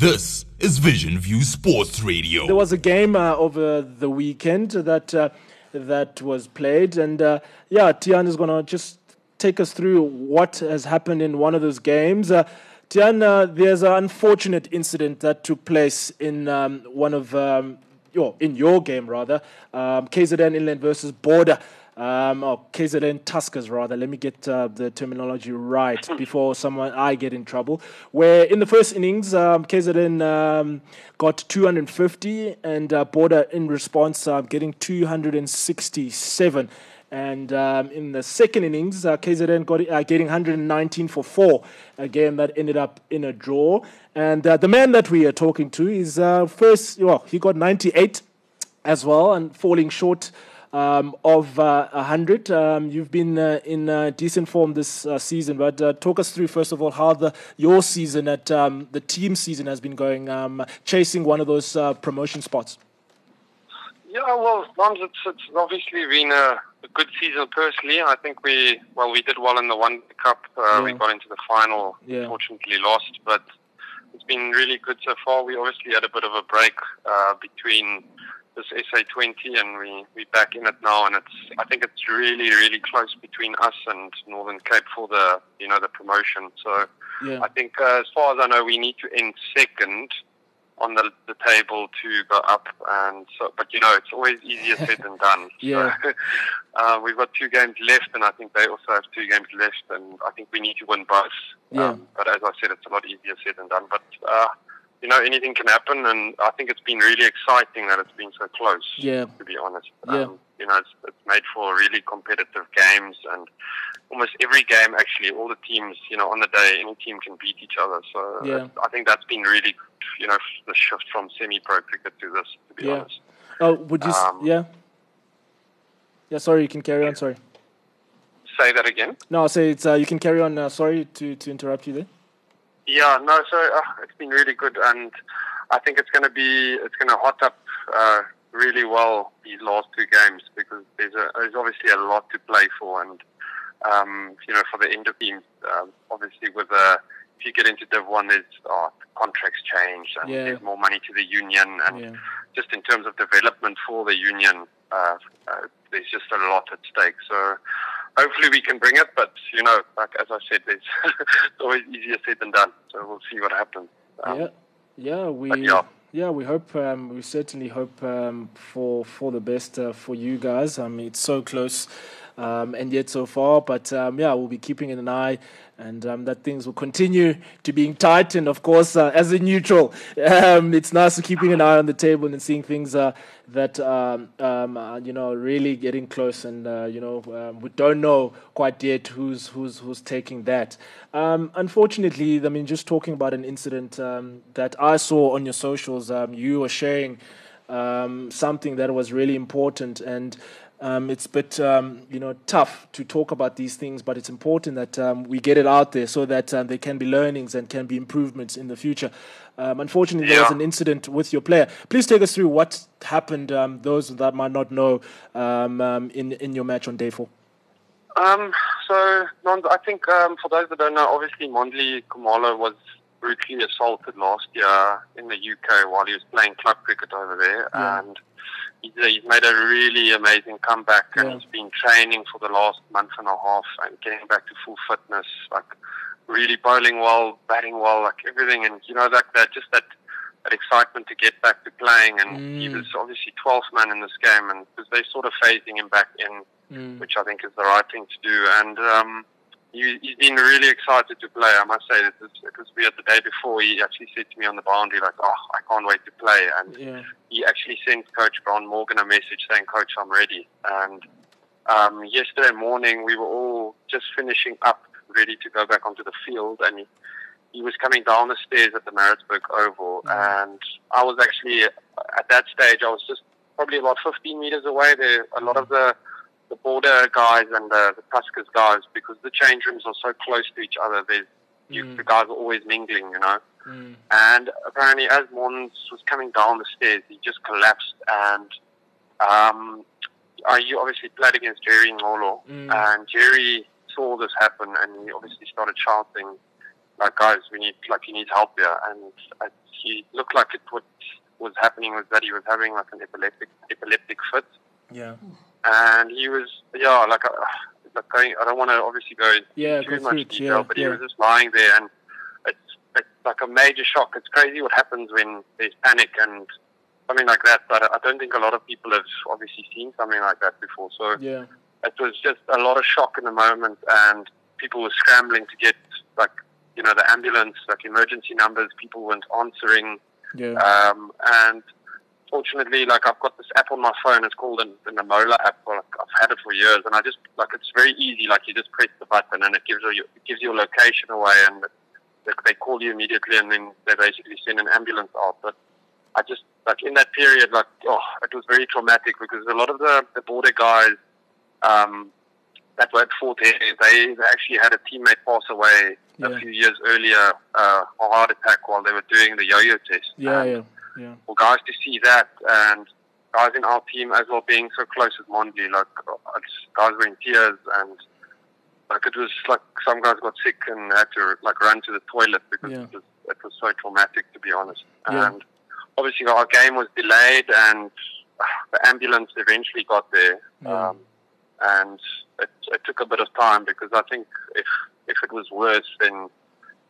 This is Vision View Sports Radio. There was a game uh, over the weekend that uh, that was played, and uh, yeah, Tian is going to just take us through what has happened in one of those games. Uh, Tian, uh, there's an unfortunate incident that took place in um, one of um, your in your game rather, um, KZN Inland versus Border um, or KZN Tuskers rather. Let me get uh, the terminology right before someone I get in trouble. Where in the first innings, um, KZN um, got 250, and uh, Border in response uh, getting 267. And um, in the second innings, uh, KZN got uh, getting 119 for four, a game that ended up in a draw. And uh, the man that we are talking to is uh, first, well, he got 98 as well, and falling short um, of uh, 100. Um, you've been uh, in uh, decent form this uh, season, but uh, talk us through, first of all, how the your season at um, the team season has been going, um, chasing one of those uh, promotion spots. Yeah, well, it's, it's obviously been a, a, good season personally. I think we, well, we did well in the One Cup. Yeah. We got into the final, yeah. unfortunately lost, but it's been really good so far. We obviously had a bit of a break between this SA20, and we we back in it now, and it's I think it's really really close between us and Northern Cape for the you know the promotion. So yeah. I think uh, as far as I know, we need to end second on the, the table to go up, and so but you know it's always easier said than done. yeah. So, uh, we've got two games left, and I think they also have two games left, and I think we need to win both. Yeah. Um, but as I said, it's a lot easier said than done. But uh, you know, anything can happen, and I think it's been really exciting that it's been so close. Yeah. To be honest. Yeah. Um, you know, it's, it's made for really competitive games, and almost every game, actually, all the teams, you know, on the day, any team can beat each other. So yeah. I think that's been really, you know, the shift from semi-pro cricket to this. To be yeah. honest. Oh, would you? Um, yeah. Yeah. Sorry, you can carry on. Sorry. Say that again. No, I'll say it's. Uh, you can carry on. Uh, sorry to to interrupt you there. Yeah, no, so uh, it's been really good, and I think it's going to be it's going to hot up uh, really well these last two games because there's a, there's obviously a lot to play for, and um, you know for the end of teams, um, obviously with the if you get into Div One, there's oh, contracts change and yeah. there's more money to the union, and yeah. just in terms of development for the union, uh, uh, there's just a lot at stake. So hopefully we can bring it. But you know, like as I said, it's, always easier said than done. So we'll see what happens. Um, yeah, yeah, we. Yeah. yeah. we hope. Um, we certainly hope um, for for the best uh, for you guys. I mean, it's so close, um, and yet so far. But um, yeah, we'll be keeping an eye and um, that things will continue to being tight. And of course, uh, as a neutral, um, it's nice keeping an eye on the table and seeing things uh, that um, um uh, you know really getting close. And uh, you know um, we don't know quite yet who's who's who's taking that. Um, unfortunately, I mean, just talking about an incident that I saw on your socials, you were sharing. something that was really important and um, it's a bit um, you know tough to talk about these things, but it's important that um, we get it out there so that um, there can be learnings and can be improvements in the future. Um, unfortunately, yeah. there was an incident with your player. Please take us through what happened. Um, those that might not know in in your match on day four. Um, so, I think for those that don't know, obviously Mondli Khumalo was brutally assaulted last year in the UK while he was playing club cricket over there, yeah. and he's, he's made a really amazing comeback and yeah. he's been training for the last month and a half and getting back to full fitness, like really bowling well, batting well, like everything. And you know, like that just that, that excitement to get back to playing. And mm. he was obviously 12th man in this game and because they're sort of phasing him back in, mm. which I think is the right thing to do. And, um, he, he's been really excited to play. I must say that because we had the day before, he actually said to me on the boundary, like, "Oh, I can't wait to play." And yeah. he actually sent Coach Brian Morgan a message saying, "Coach, I'm ready." And um, yesterday morning, we were all just finishing up, ready to go back onto the field, and he, he was coming down the stairs at the Maritzburg Oval, mm. and I was actually at that stage, I was just probably about 15 meters away. There, a lot of the the border guys and the, the Tuskers guys because the change rooms are so close to each other. There's you, mm. the guys are always mingling, you know. Mm. And apparently, as Mons was coming down the stairs, he just collapsed. And um, I obviously played against Jerry Ngolo, mm. and Jerry saw this happen, and he obviously started shouting like guys, we need like he needs help here, and it, he looked like it what was happening was that he was having like an epileptic epileptic fit. Yeah. And he was yeah like. Uh, like going, I don't want to obviously go into yeah, too much it, detail, yeah, but yeah. he was just lying there, and it's, it's like a major shock. It's crazy what happens when there's panic and something like that. But I don't think a lot of people have obviously seen something like that before. So yeah. it was just a lot of shock in the moment, and people were scrambling to get like you know the ambulance, like emergency numbers. People weren't answering, Yeah. um, and fortunately, like I've got this app on my phone. It's called an, a Namola app. Like I've had it for years, and I just like it's very easy. Like you just press the button, and it gives you it gives your location away, and they, they call you immediately, and then they basically send an ambulance out. But I just like in that period, like oh, it was very traumatic because a lot of the the border guys. Um, that were at Fort Hare, they, they actually had a teammate pass away Yeah. a few years earlier, uh, a heart attack while they were doing the yo-yo test. Yeah, And yeah, yeah. for guys to see that and guys in our team as well being so close with Mondi, like guys were in tears and like it was like some guys got sick and had to like run to the toilet because Yeah. it, was, it was so traumatic to be honest. Yeah. And obviously our game was delayed and the ambulance eventually got there. Yeah. Um, and it, it took a bit of time because I think if if it was worse, then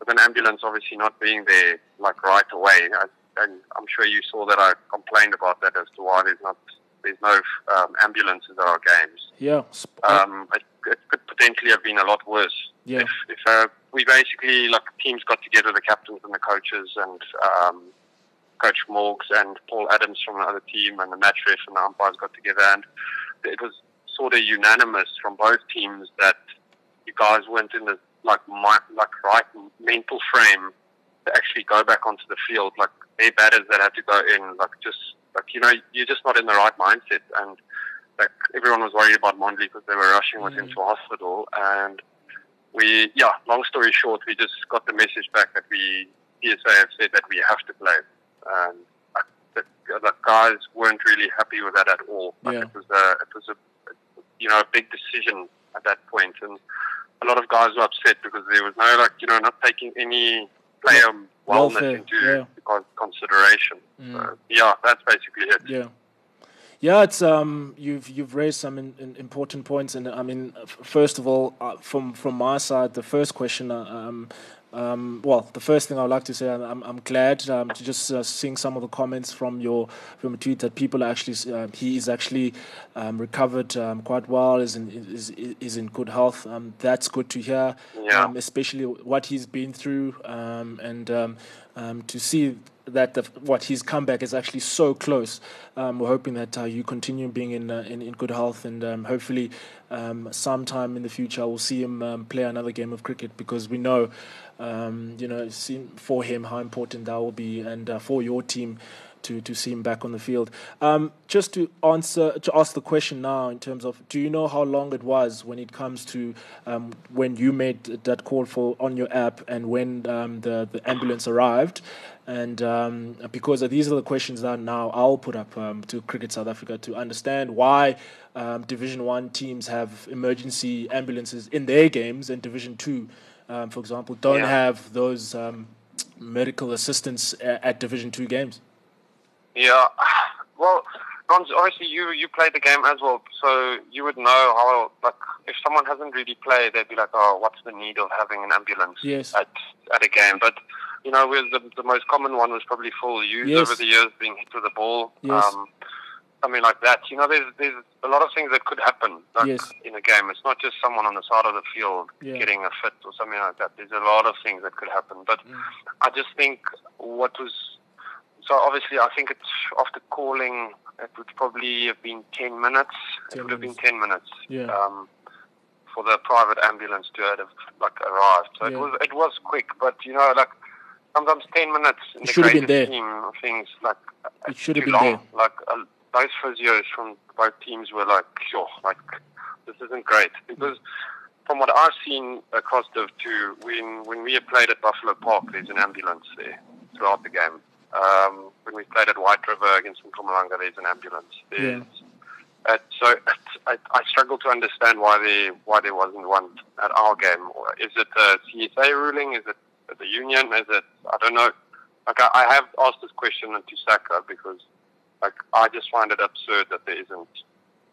with an ambulance obviously not being there like right away, I, and I'm sure you saw that I complained about that as to why there's not there's no um, ambulances at our games. Yeah. Sp- Um, it, it could potentially have been a lot worse Yeah. if if uh, we basically like teams got together, the captains and the coaches and um, Coach Morgs and Paul Adams from the other team and the match ref and the umpires got together and it was sort of unanimous from both teams that you guys weren't in the like my, like right mental frame to actually go back onto the field. Like their batters that had to go in, like just like you know you're just not in the right mindset and like everyone was worried about Mondli because they were rushing with him Mm. to hospital and we yeah long story short we just got the message back that we PSA have said that we have to play and uh, the, the guys weren't really happy with that at all like Yeah. it was a it was a you know a big decision at that point and a lot of guys were upset because there was no like you know not taking any player wellness welfare, into yeah. consideration. Mm. so, yeah that's basically it Yeah. Yeah, it's um you've you've raised some in, in important points, and I mean, f- first of all, uh, from from my side, the first question, uh, um, um, well, the first thing I would like to say, I'm I'm, glad um, to just uh, seeing some of the comments from your from a tweet that people are actually uh, he is actually um, recovered um, quite well, is in is is in good health. Um, that's good to hear, Yeah. um, especially what he's been through, um, and um, um, to see that the, what his comeback is actually so close. Um, we're hoping that uh, you continue being in, uh, in in good health, and um, hopefully, um, sometime in the future, we'll see him um, play another game of cricket because we know, um, you know, for him how important that will be, and uh, for your team. To, to see him back on the field. Um, just to answer to ask the question now in terms of do you know how long it was when it comes to um, when you made that call for on your app and when um, the the ambulance arrived and um, because these are the questions that now I'll put up um, to Cricket South Africa to understand why um, Division One teams have emergency ambulances in their games and Division Two, um, for example, don't Yeah. have those um, medical assistance a- at Division Two games. Yeah, well, Ron's, obviously you you played the game as well, so you would know how like if someone hasn't really played, they'd be like, oh, what's the need of having an ambulance Yes. at at a game? But you know, with the the most common one was probably full use Yes. over the years, being hit with a ball, Yes. um, something like that. You know, there's there's a lot of things that could happen like, Yes. in a game. It's not just someone on the side of the field Yeah. getting a fit or something like that. There's a lot of things that could happen, but Mm. I just think what was so obviously I think it's after calling it would probably have been ten minutes. 10 it would have been ten minutes. Yeah. Um, for the private ambulance to have like arrived. So Yeah. it was it was quick, but you know like sometimes ten minutes in It the should have been there. scheme of things like It should have been long. there. Like uh, those physios from both teams were like, sure, like this isn't great because from what I've seen across the 2, when when we have played at Buffalo Park, there's an ambulance there throughout the game. Um, when we played at White River against Mpumalanga, there's an ambulance. There's, uh, so it, I, I struggle to understand why there why there wasn't one at our game. Is it a CSA ruling? Is it the union? Is it I don't know. Like I, I have asked this question to SACA because like I just find it absurd that there isn't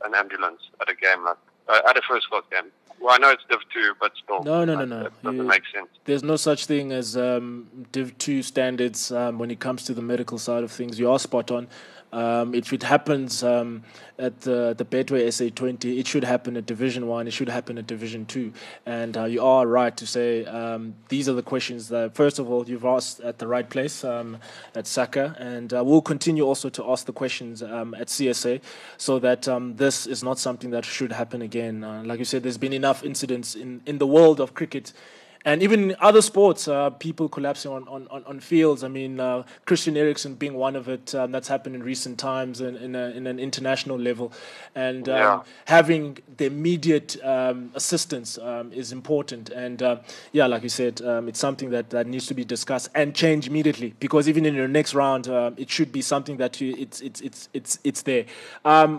an ambulance at a game like uh, at a first class game. Well, I know it's Div two, but still. No, no, no, no. It doesn't you, make sense. There's no such thing as um, Div two standards um, when it comes to the medical side of things. You are spot on. Um, if it happens um, at the, the Betway SA20, it should happen at Division 1, it should happen at Division 2. And uh, you are right to say um, these are the questions that, first of all, you've asked at the right place um, at SACA. And uh, we'll continue also to ask the questions um, at CSA so that um, this is not something that should happen again. Uh, like you said, there's been enough incidents in, in the world of cricket and even other sports, uh, people collapsing on, on, on fields. I mean, uh, Christian Eriksen being one of it. Um, that's happened in recent times in, in, a, in an international level. And um, yeah. having the immediate um, assistance um, is important. And uh, yeah, like you said, um, it's something that, that needs to be discussed and change immediately because even in your next round, um, it should be something that you, it's, it's, it's, it's, it's there.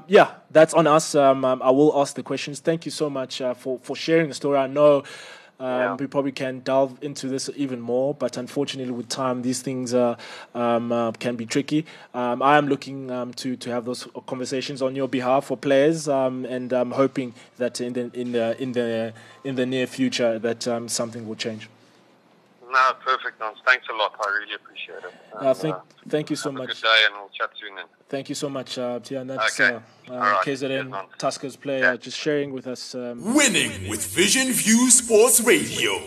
yeah, that's on us. I will ask the questions. Thank you so much uh, for, for sharing the story. I know. Um, yeah. We probably can delve into this even more, but unfortunately, with time, these things uh, um, uh, can be tricky. Um, I am looking um, to to have those conversations on your behalf for players, um, and I'm hoping that in the in the in the in the near future that um, something will change. No, perfect, Nons. Thanks a lot. I really appreciate it. Uh, and, thank, uh, thank you so much. good day, and we'll chat soon then. Thank you so much, uh, Tian. That's okay. uh, uh, right. KZN Tuskers player yeah. just sharing with us. Um, Winning with Vision View Sports Radio.